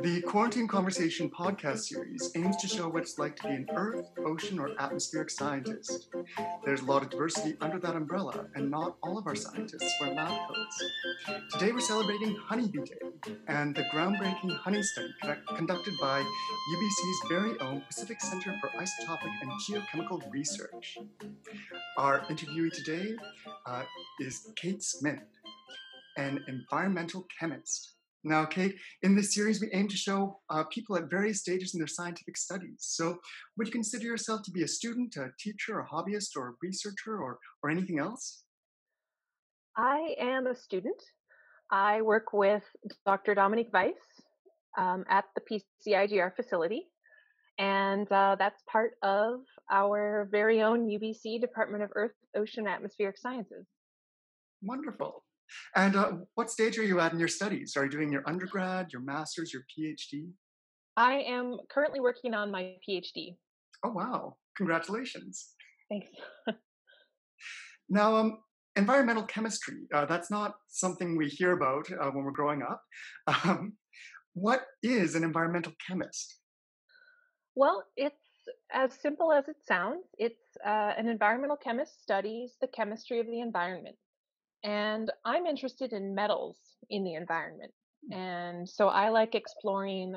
The Quarantine Conversation podcast series aims to show what it's like to be an Earth, ocean, or atmospheric scientist. There's a lot of diversity under that umbrella, and not all of our scientists wear lab coats. Today we're celebrating Honeybee Day and the groundbreaking honey study conducted by UBC's very own Pacific Center for Isotopic and Geochemical Research. Our interviewee today uh, is Kate Smith, an environmental chemist. Now, Kate, in this series, we aim to show uh, people at various stages in their scientific studies. So, would you consider yourself to be a student, a teacher, a hobbyist, or a researcher, or, or anything else? I am a student. I work with Dr. Dominique Weis um, at the PCIGR facility, and uh, that's part of our very own UBC Department of Earth, Ocean, Atmospheric Sciences. Wonderful. And uh, what stage are you at in your studies? Are you doing your undergrad, your master's, your PhD? I am currently working on my PhD. Oh, wow. Congratulations. Thanks. now, um, environmental chemistry, uh, that's not something we hear about uh, when we're growing up. Um, what is an environmental chemist? Well, it's as simple as it sounds. It's uh, an environmental chemist studies the chemistry of the environment. And I'm interested in metals in the environment. Hmm. And so I like exploring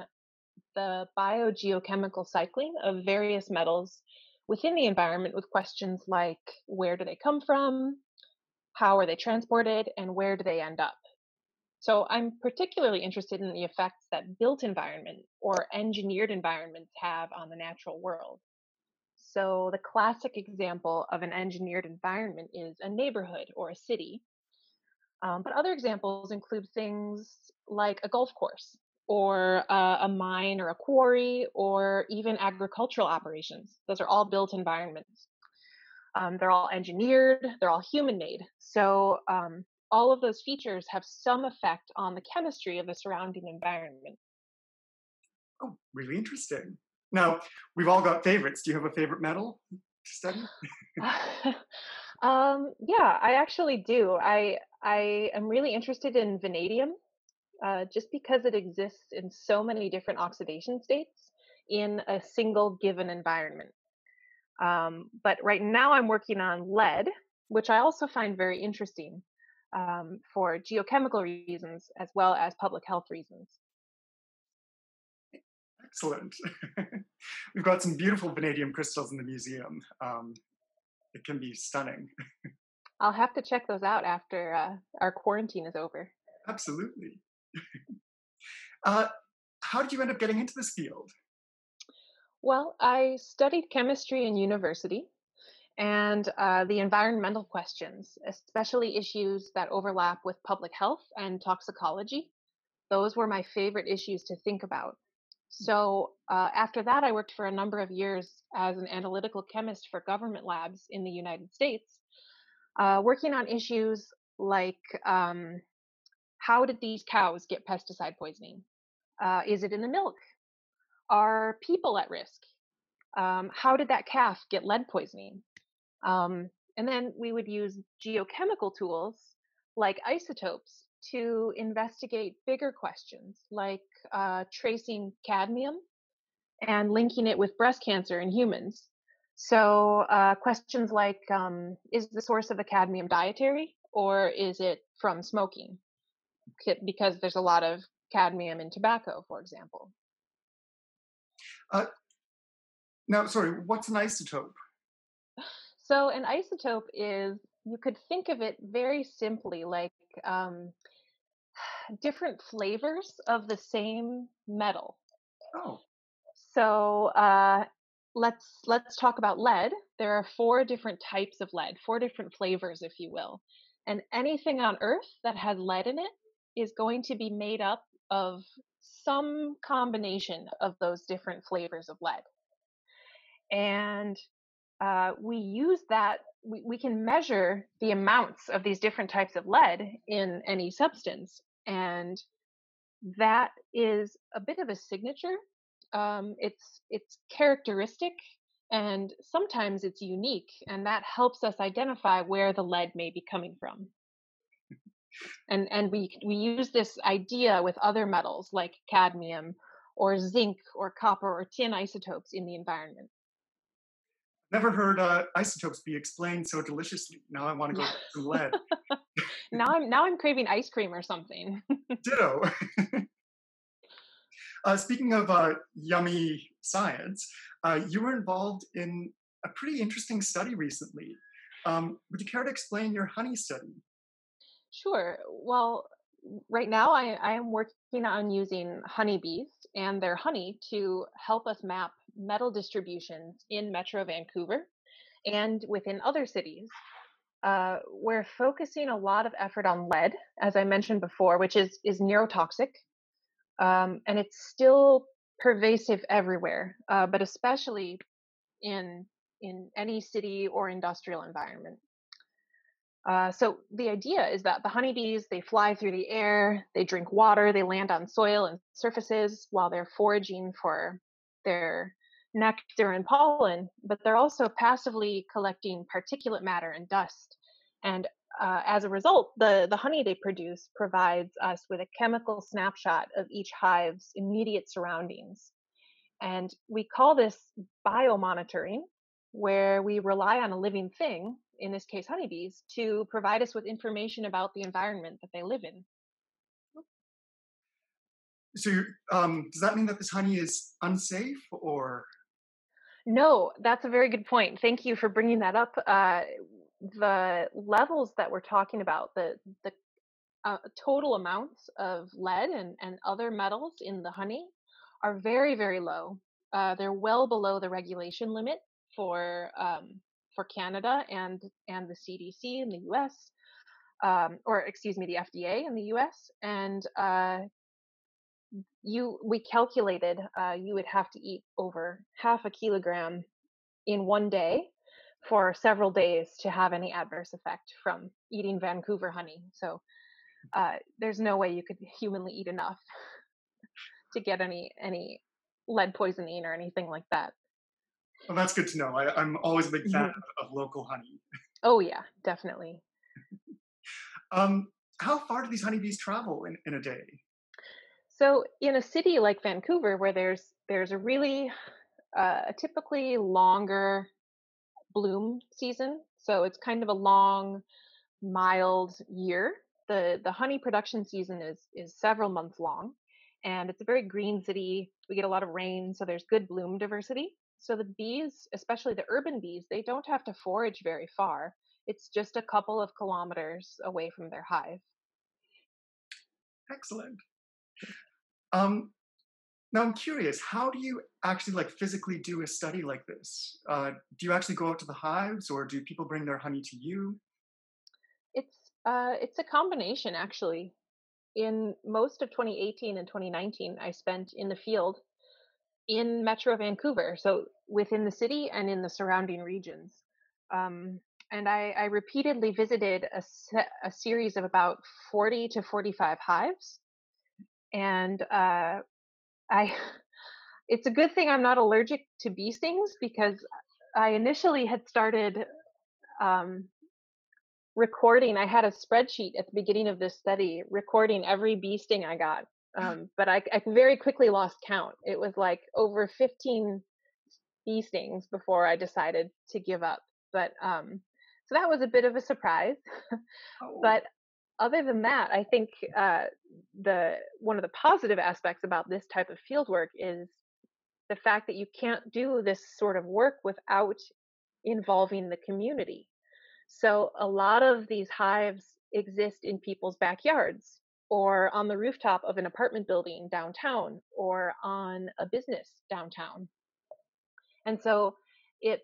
the biogeochemical cycling of various metals within the environment with questions like where do they come from, how are they transported, and where do they end up? So I'm particularly interested in the effects that built environment or engineered environments have on the natural world. So the classic example of an engineered environment is a neighborhood or a city um, but other examples include things like a golf course or uh, a mine or a quarry or even agricultural operations. Those are all built environments. Um, they're all engineered, they're all human made. So um, all of those features have some effect on the chemistry of the surrounding environment. Oh, really interesting. Now, we've all got favorites. Do you have a favorite metal to study? um, yeah, I actually do. I I am really interested in vanadium uh, just because it exists in so many different oxidation states in a single given environment. Um, but right now I'm working on lead, which I also find very interesting um, for geochemical reasons as well as public health reasons. Excellent. We've got some beautiful vanadium crystals in the museum. Um, it can be stunning. I'll have to check those out after uh, our quarantine is over. Absolutely. uh, how did you end up getting into this field? Well, I studied chemistry in university and uh, the environmental questions, especially issues that overlap with public health and toxicology. Those were my favorite issues to think about. So uh, after that, I worked for a number of years as an analytical chemist for government labs in the United States uh, working on issues like um, how did these cows get pesticide poisoning? Uh, is it in the milk? Are people at risk? Um, how did that calf get lead poisoning? Um, and then we would use geochemical tools like isotopes to investigate bigger questions like uh, tracing cadmium and linking it with breast cancer in humans so uh, questions like, um, is the source of the cadmium dietary or is it from smoking? Because there's a lot of cadmium in tobacco, for example. Uh, now, sorry, what's an isotope? So an isotope is, you could think of it very simply like um, different flavors of the same metal. Oh. So uh, let's let's talk about lead. There are four different types of lead, four different flavors, if you will. And anything on Earth that has lead in it is going to be made up of some combination of those different flavors of lead. And uh, we use that, we, we can measure the amounts of these different types of lead in any substance. And that is a bit of a signature um, it's it's characteristic and sometimes it's unique and that helps us identify where the lead may be coming from and and we we use this idea with other metals like cadmium or zinc or copper or tin isotopes in the environment. Never heard uh, isotopes be explained so deliciously. Now I want to go some lead. now I'm now I'm craving ice cream or something. Ditto. uh, speaking of uh, yummy science, uh, you were involved in a pretty interesting study recently. Um, would you care to explain your honey study? Sure. Well, right now I, I am working on using honeybees and their honey to help us map metal distributions in Metro Vancouver and within other cities. Uh, we're focusing a lot of effort on lead, as I mentioned before, which is is neurotoxic, um, and it's still pervasive everywhere, uh, but especially in in any city or industrial environment. Uh, so the idea is that the honeybees they fly through the air, they drink water, they land on soil and surfaces while they're foraging for their nectar and pollen, but they're also passively collecting particulate matter and dust. And uh, as a result, the, the honey they produce provides us with a chemical snapshot of each hive's immediate surroundings. And we call this biomonitoring, where we rely on a living thing in this case honeybees, to provide us with information about the environment that they live in. So, um, does that mean that this honey is unsafe or? No, that's a very good point. Thank you for bringing that up. Uh, the levels that we're talking about, the the uh, total amounts of lead and, and other metals in the honey are very, very low. Uh, they're well below the regulation limit for um, for Canada and and the CDC in the U.S. Um, or excuse me, the FDA in the U.S. And uh, you, we calculated uh, you would have to eat over half a kilogram in one day for several days to have any adverse effect from eating Vancouver honey. So uh, there's no way you could humanly eat enough to get any any lead poisoning or anything like that. Well, that's good to know. I, am always a big fan mm-hmm. of, of, local honey. Oh yeah, definitely. um, how far do these honeybees travel in, in a day? So in a city like Vancouver, where there's there's a really uh, a typically longer bloom season, so it's kind of a long, mild year. the The honey production season is is several months long, and it's a very green city. We get a lot of rain, so there's good bloom diversity. So the bees, especially the urban bees, they don't have to forage very far. It's just a couple of kilometers away from their hive. Excellent. Um, now I'm curious, how do you actually like physically do a study like this? Uh, do you actually go out to the hives, or do people bring their honey to you? It's uh, it's a combination actually. In most of 2018 and 2019, I spent in the field in Metro Vancouver, so within the city and in the surrounding regions. Um, and I, I, repeatedly visited a, se- a, series of about 40 to 45 hives. And uh, I, it's a good thing I'm not allergic to bee stings because I initially had started um, recording. I had a spreadsheet at the beginning of this study recording every bee sting I got um, but I, I very quickly lost count. It was like over 15 bee stings before I decided to give up. But um, so that was a bit of a surprise. oh. But other than that, I think uh, the one of the positive aspects about this type of field work is the fact that you can't do this sort of work without involving the community. So a lot of these hives exist in people's backyards or on the rooftop of an apartment building downtown or on a business downtown. And so it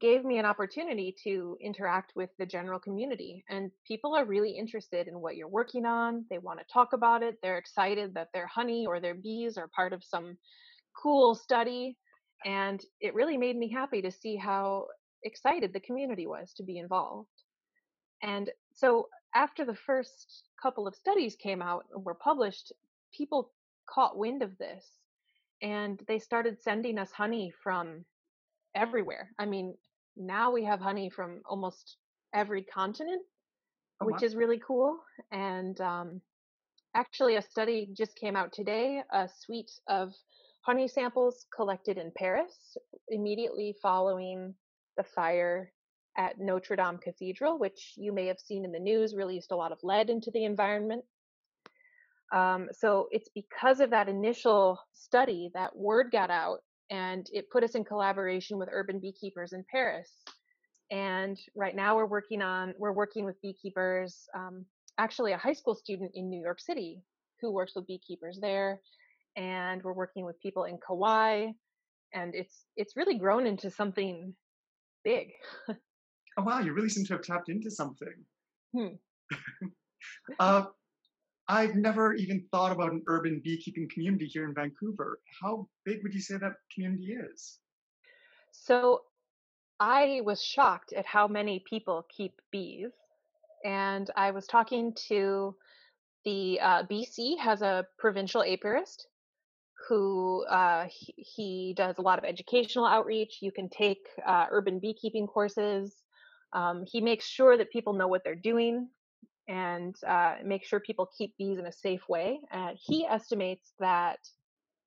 gave me an opportunity to interact with the general community. And people are really interested in what you're working on. They want to talk about it. They're excited that their honey or their bees are part of some cool study. And it really made me happy to see how excited the community was to be involved. And so after the first couple of studies came out and were published, people caught wind of this and they started sending us honey from everywhere. I mean, now we have honey from almost every continent, oh, which wow. is really cool. And um, actually, a study just came out today a suite of honey samples collected in Paris immediately following the fire at Notre Dame Cathedral, which you may have seen in the news, released a lot of lead into the environment. Um, so it's because of that initial study that word got out and it put us in collaboration with urban beekeepers in Paris. And right now we're working on, we're working with beekeepers, um, actually a high school student in New York City who works with beekeepers there. And we're working with people in Kauai. And it's, it's really grown into something big. oh, wow. You really seem to have tapped into something. Hmm. uh, I've never even thought about an urban beekeeping community here in Vancouver. How big would you say that community is? So I was shocked at how many people keep bees. And I was talking to the uh, BC has a provincial apiarist who uh, he, he, does a lot of educational outreach. You can take uh, urban beekeeping courses. Um, he makes sure that people know what they're doing and uh, make sure people keep bees in a safe way. Uh, he estimates that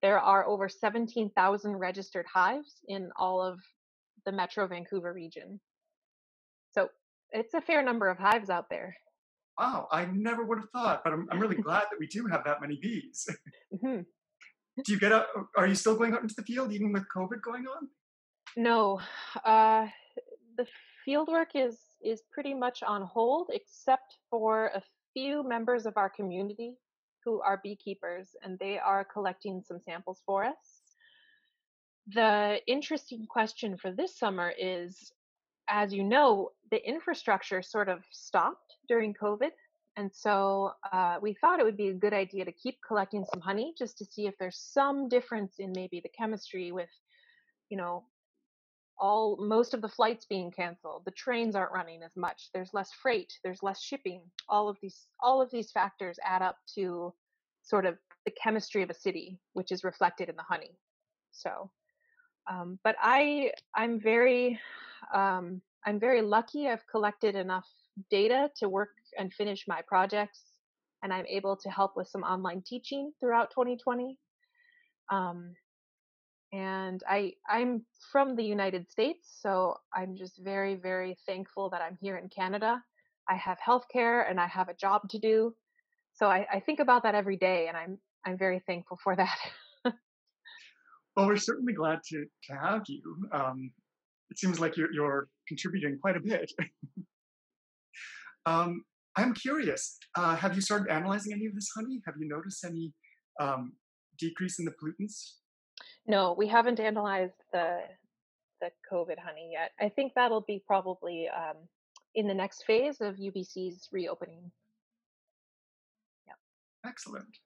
there are over 17,000 registered hives in all of the Metro Vancouver region. So it's a fair number of hives out there. Wow, I never would have thought, but I'm, I'm really glad that we do have that many bees. Mm-hmm. do you get out? Are you still going out into the field even with COVID going on? No, uh, the field work is is pretty much on hold, except for a few members of our community who are beekeepers, and they are collecting some samples for us. The interesting question for this summer is as you know, the infrastructure sort of stopped during COVID. And so uh, we thought it would be a good idea to keep collecting some honey just to see if there's some difference in maybe the chemistry with, you know, all most of the flights being canceled. The trains aren't running as much. There's less freight. There's less shipping. All of these all of these factors add up to sort of the chemistry of a city which is reflected in the honey. So um, but i i'm very um, i'm very lucky. I've collected enough data to work and finish my projects and i'm able to help with some online teaching throughout 2020 um, and I I'm from the United States, so I'm just very very thankful that I'm here in Canada. I have healthcare and I have a job to do, so I, I think about that every day, and I'm I'm very thankful for that. well, we're certainly glad to to have you. Um, it seems like you're you're contributing quite a bit. um, I'm curious. Uh, have you started analyzing any of this honey? Have you noticed any um, decrease in the pollutants no, we haven't analyzed the the COVID honey yet. I think that'll be probably um, in the next phase of UBC's reopening. Yeah. Excellent.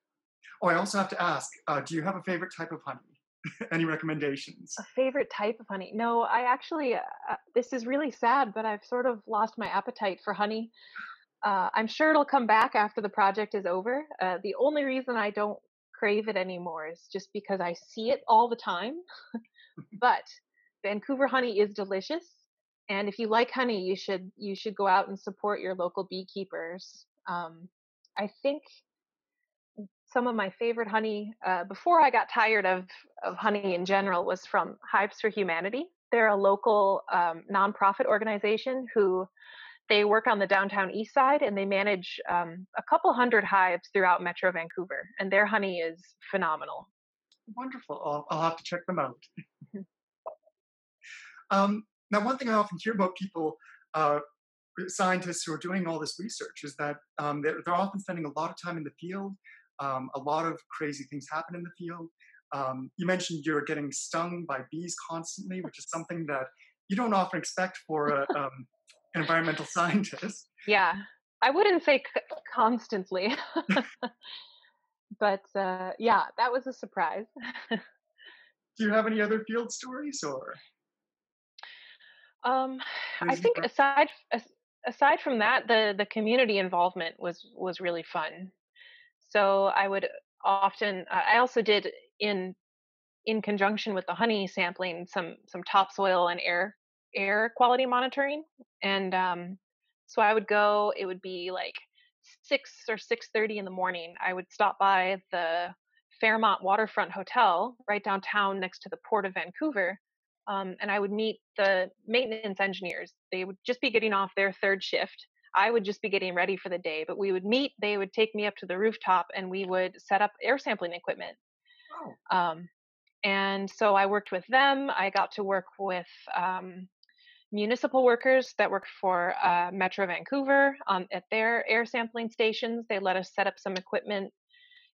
Oh, I also have to ask: uh, Do you have a favorite type of honey? Any recommendations? A favorite type of honey? No, I actually. Uh, uh, this is really sad, but I've sort of lost my appetite for honey. Uh, I'm sure it'll come back after the project is over. Uh, the only reason I don't crave it anymore is just because I see it all the time. but Vancouver honey is delicious, and if you like honey, you should you should go out and support your local beekeepers. Um, I think some of my favorite honey uh, before I got tired of of honey in general was from Hives for Humanity. They're a local um, nonprofit organization who they work on the downtown east side and they manage um, a couple hundred hives throughout Metro Vancouver, and their honey is phenomenal. Wonderful. I'll, I'll have to check them out. Mm-hmm. um, now, one thing I often hear about people, uh, scientists who are doing all this research, is that um, they're, they're, often spending a lot of time in the field. Um, a lot of crazy things happen in the field. Um, you mentioned you're getting stung by bees constantly, which is something that you don't often expect for a, um, environmental scientist. Yeah, I wouldn't say c- constantly, but uh, yeah, that was a surprise. Do you have any other field stories or? Um, I think aside aside from that, the the community involvement was was really fun. So I would often I also did in in conjunction with the honey sampling some some topsoil and air air quality monitoring and um, so i would go it would be like 6 or 6.30 in the morning i would stop by the Fairmont Waterfront Hotel right downtown next to the Port of Vancouver. Um, and I would meet the maintenance engineers. They would just be getting off their third shift. I would just be getting ready for the day, but we would meet. They would take me up to the rooftop and we would set up air sampling equipment. Oh. Um, and so I worked with them. I got to work with um, municipal workers that worked for uh, Metro Vancouver um, at their air sampling stations. They let us set up some equipment.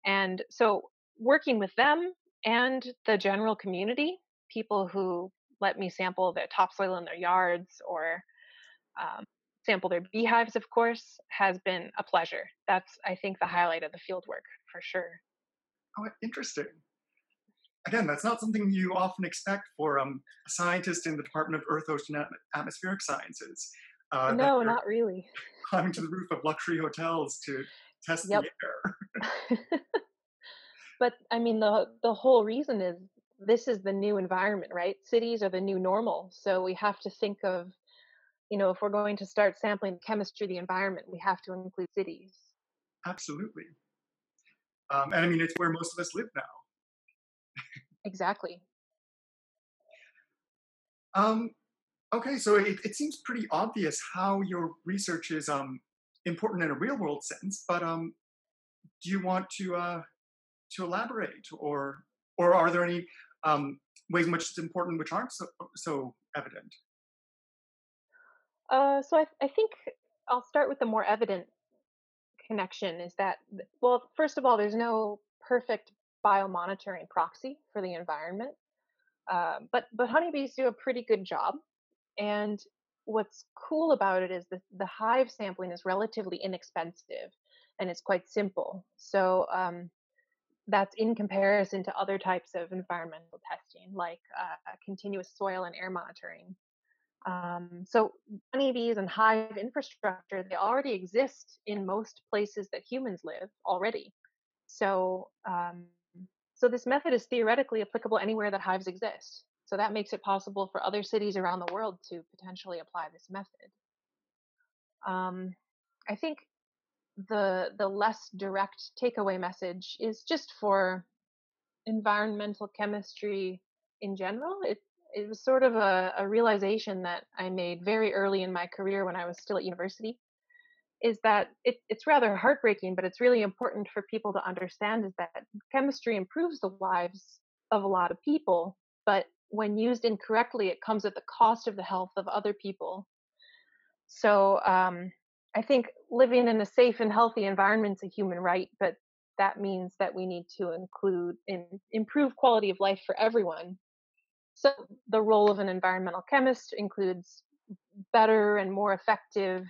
And so working with them and the general community, people who let me sample their topsoil in their yards or um, sample their beehives, of course, has been a pleasure. That's, I think, the highlight of the field work for sure. Oh, interesting again, that's not something you often expect for um, a scientist in the Department of Earth, Ocean, and Atmospheric Sciences. Uh, no, not really. Climbing to the roof of luxury hotels to test yep. the air. but I mean, the the whole reason is this is the new environment, right? Cities are the new normal, so we have to think of, you know, if we're going to start sampling the chemistry of the environment, we have to include cities. Absolutely. Um, and I mean, it's where most of us live now. Exactly. Um, okay, so it, it seems pretty obvious how your research is um, important in a real world sense, but um, do you want to uh, to elaborate, or or are there any um, ways in which it's important which aren't so, so evident? Uh, so I, I think I'll start with the more evident connection. Is that well, first of all, there's no perfect biomonitoring proxy for the environment. Uh, but but honeybees do a pretty good job. And what's cool about it is that the hive sampling is relatively inexpensive and it's quite simple. So um, that's in comparison to other types of environmental testing, like uh, continuous soil and air monitoring. Um, so honeybees and hive infrastructure, they already exist in most places that humans live already. So um, so this method is theoretically applicable anywhere that hives exist. So that makes it possible for other cities around the world to potentially apply this method. Um, I think the the less direct takeaway message is just for environmental chemistry in general. It it was sort of a, a realization that I made very early in my career when I was still at university is that it, it's rather heartbreaking, but it's really important for people to understand is that chemistry improves the lives of a lot of people, but when used incorrectly, it comes at the cost of the health of other people. So um, I think living in a safe and healthy environment is a human right, but that means that we need to include and improve quality of life for everyone. So the role of an environmental chemist includes better and more effective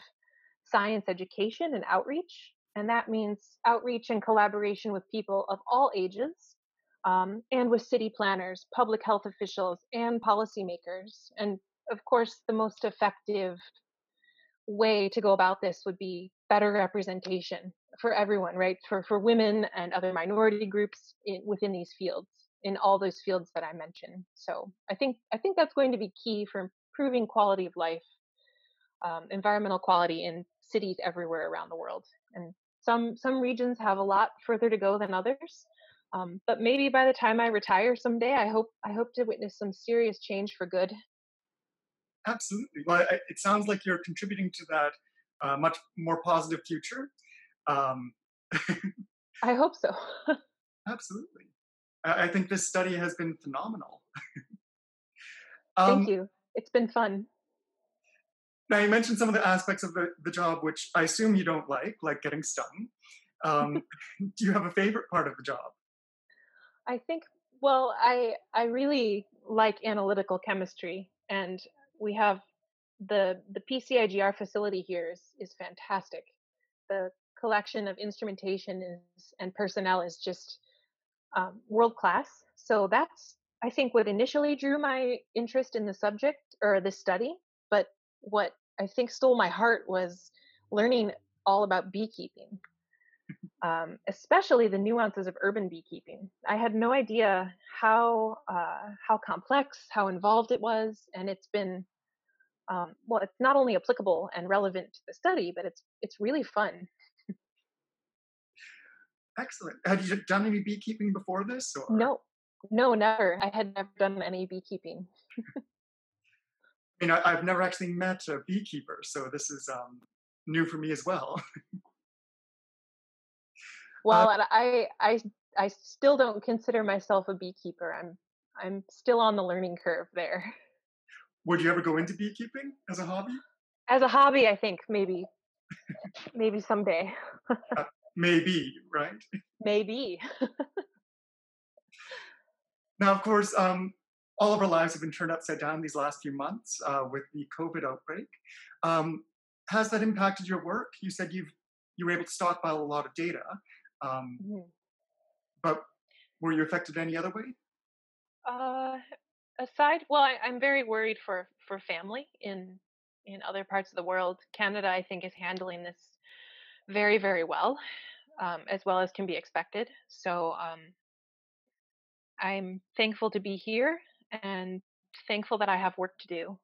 science education and outreach. And that means outreach and collaboration with people of all ages um, and with city planners, public health officials, and policymakers. And of course, the most effective way to go about this would be better representation for everyone, right? For, for women and other minority groups in, within these fields, in all those fields that I mentioned. So I think I think that's going to be key for improving quality of life, um, environmental quality in cities everywhere around the world. And some some regions have a lot further to go than others. Um, but maybe by the time I retire someday, I hope I hope to witness some serious change for good. Absolutely. Well, it sounds like you're contributing to that uh, much more positive future. Um, I hope so. absolutely. I, I, think this study has been phenomenal. um, Thank you. It's been fun. Now, you mentioned some of the aspects of the, the job which I assume you don't like, like getting stung. Um, do you have a favorite part of the job? I think, well, I I really like analytical chemistry, and we have the the PCIGR facility here is is fantastic. The collection of instrumentation is and personnel is just um, world class. So that's I think what initially drew my interest in the subject or the study. But what I think stole my heart was learning all about beekeeping, um, especially the nuances of urban beekeeping. I had no idea how uh, how complex, how involved it was, and it's been um, well. It's not only applicable and relevant to the study, but it's it's really fun. Excellent. Had you done any beekeeping before this? Or? No, no, never. I had never done any beekeeping. I mean, I, have never actually met a beekeeper, so this is um, new for me as well. well, uh, I, I, I still don't consider myself a beekeeper. I'm, I'm still on the learning curve there. Would you ever go into beekeeping as a hobby? As a hobby, I think maybe, maybe someday. uh, maybe, right? Maybe. now, of course, um, all of our lives have been turned upside down these last few months uh, with the COVID outbreak. Um, has that impacted your work? You said you've you were able to stockpile a lot of data, um, mm-hmm. but were you affected any other way? Uh, aside, well, I, I'm very worried for for family in in other parts of the world. Canada, I think, is handling this very very well, um, as well as can be expected. So um, I'm thankful to be here and thankful that I have work to do,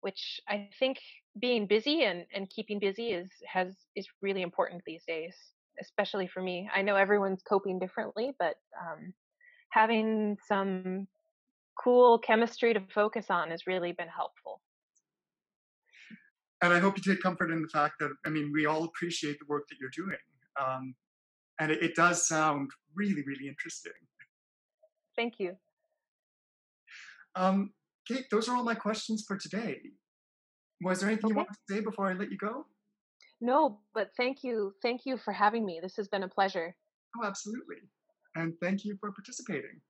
which I think being busy and, and keeping busy is has is really important these days, especially for me. I know everyone's coping differently, but um, having some cool chemistry to focus on has really been helpful. And I hope you take comfort in the fact that I mean we all appreciate the work that you're doing, um, and it, it does sound really really interesting. Thank you. Um, Kate, those are all my questions for today. Was there anything okay. you want to say before I let you go? No, but thank you. Thank you for having me. This has been a pleasure. Oh, absolutely. And thank you for participating.